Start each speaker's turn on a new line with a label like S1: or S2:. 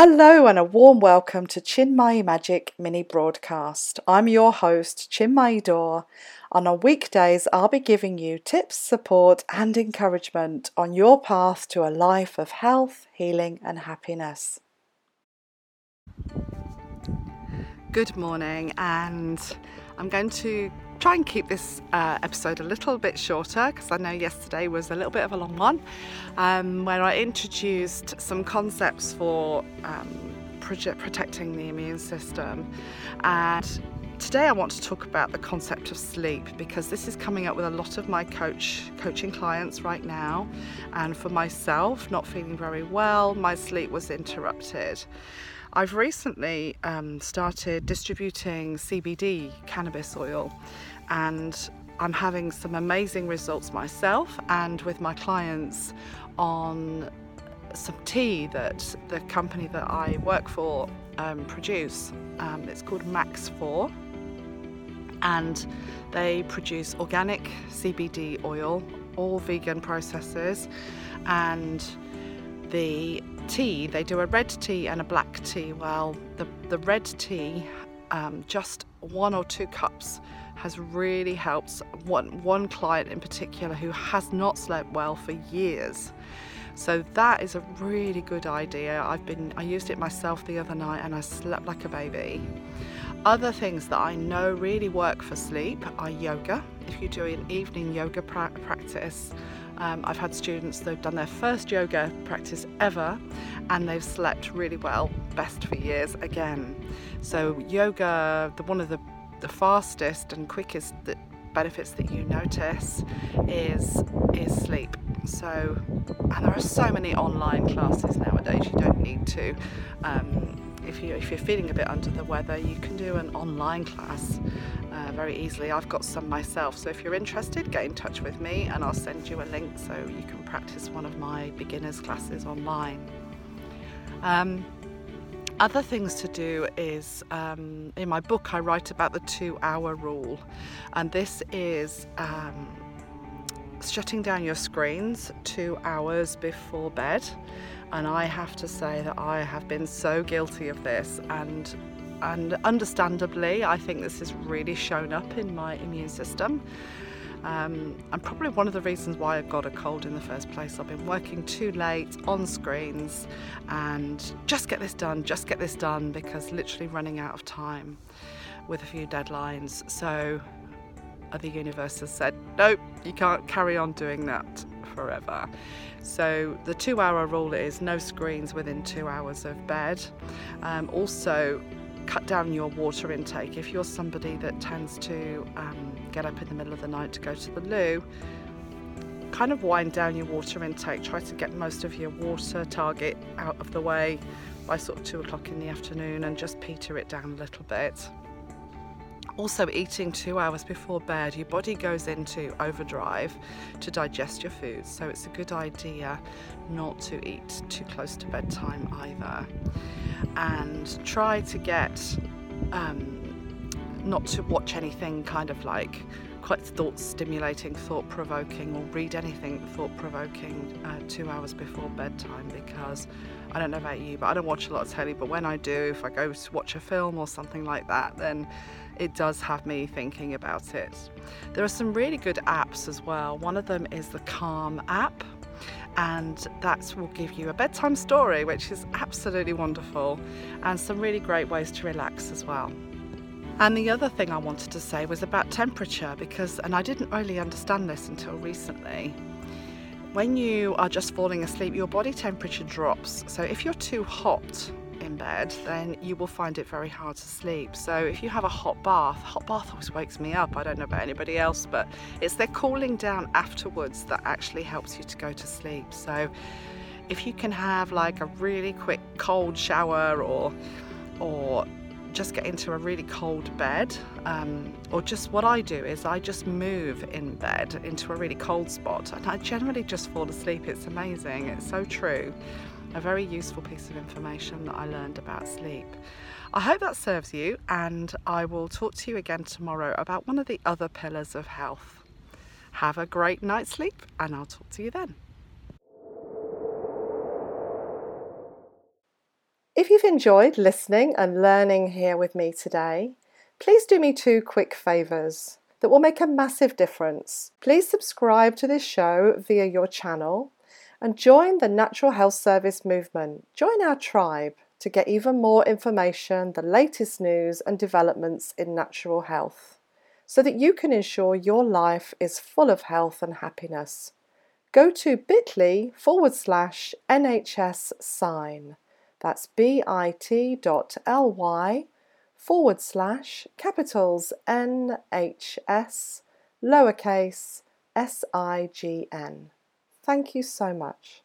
S1: Hello and a warm welcome to Chinmay Magic mini broadcast. I'm your host, Chinmay Dor, and on weekdays I'll be giving you tips, support, and encouragement on your path to a life of health, healing, and happiness. Good morning, and I'm going to try and keep this uh, episode a little bit shorter because I know yesterday was a little bit of a long one um, where I introduced some concepts for um, protecting the immune system. And today I want to talk about the concept of sleep because this is coming up with a lot of my coach coaching clients right now and for myself not feeling very well my sleep was interrupted I've recently um, started distributing CBD cannabis oil and I'm having some amazing results myself and with my clients on some tea that the company that I work for um, produce. Um, it's called Max 4 and they produce organic CBD oil, all vegan processes and the tea, they do a red tea and a black tea. Well, the, the red tea, um, just one or two cups has really helped one, one client in particular who has not slept well for years. So that is a really good idea. I've been I used it myself the other night and I slept like a baby. Other things that I know really work for sleep are yoga. If you do an evening yoga pra- practice, um, I've had students that have done their first yoga practice ever and they've slept really well, best for years again. So, yoga, the, one of the, the fastest and quickest that benefits that you notice is is sleep. So, and there are so many online classes nowadays. You don't need to. Um, if you if you're feeling a bit under the weather, you can do an online class uh, very easily. I've got some myself, so if you're interested, get in touch with me and I'll send you a link so you can practice one of my beginners classes online. Um, other things to do is um, in my book I write about the two hour rule, and this is um, shutting down your screens two hours before bed. And I have to say that I have been so guilty of this and and understandably, I think this has really shown up in my immune system. Um, and probably one of the reasons why I got a cold in the first place. I've been working too late on screens and just get this done, just get this done because literally running out of time with a few deadlines. So the universe has said, nope, you can't carry on doing that forever. So the two hour rule is no screens within two hours of bed. Um, also, cut down your water intake. If you're somebody that tends to um, get up in the middle of the night to go to the loo, kind of wind down your water intake. Try to get most of your water target out of the way by sort of two o'clock in the afternoon and just peter it down a little bit. Also, eating two hours before bed, your body goes into overdrive to digest your food, so it's a good idea not to eat too close to bedtime either. And try to get um, not to watch anything kind of like quite thought stimulating, thought provoking, or read anything thought provoking uh, two hours before bedtime because I don't know about you, but I don't watch a lot of telly. But when I do, if I go to watch a film or something like that, then it does have me thinking about it. There are some really good apps as well. One of them is the Calm app, and that will give you a bedtime story, which is absolutely wonderful, and some really great ways to relax as well. And the other thing I wanted to say was about temperature because, and I didn't really understand this until recently. When you are just falling asleep, your body temperature drops. So if you're too hot, in bed, then you will find it very hard to sleep. So if you have a hot bath, hot bath always wakes me up. I don't know about anybody else, but it's the cooling down afterwards that actually helps you to go to sleep. So if you can have like a really quick cold shower or or just get into a really cold bed, um, or just what I do is I just move in bed into a really cold spot, and I generally just fall asleep. It's amazing. It's so true a very useful piece of information that I learned about sleep. I hope that serves you, and I will talk to you again tomorrow about one of the other pillars of health. Have a great night's sleep, and I'll talk to you then. If you've enjoyed listening and learning here with me today, please do me two quick favours that will make a massive difference. Please subscribe to this show via your channel and join the Natural Health Service movement. Join our tribe to get even more information, the latest news and developments in natural health, so that you can ensure your life is full of health and happiness. Go to bit.ly forward slash NHS sign. That's bit.ly forward slash capitals NHS lowercase S I G N. Thank you so much.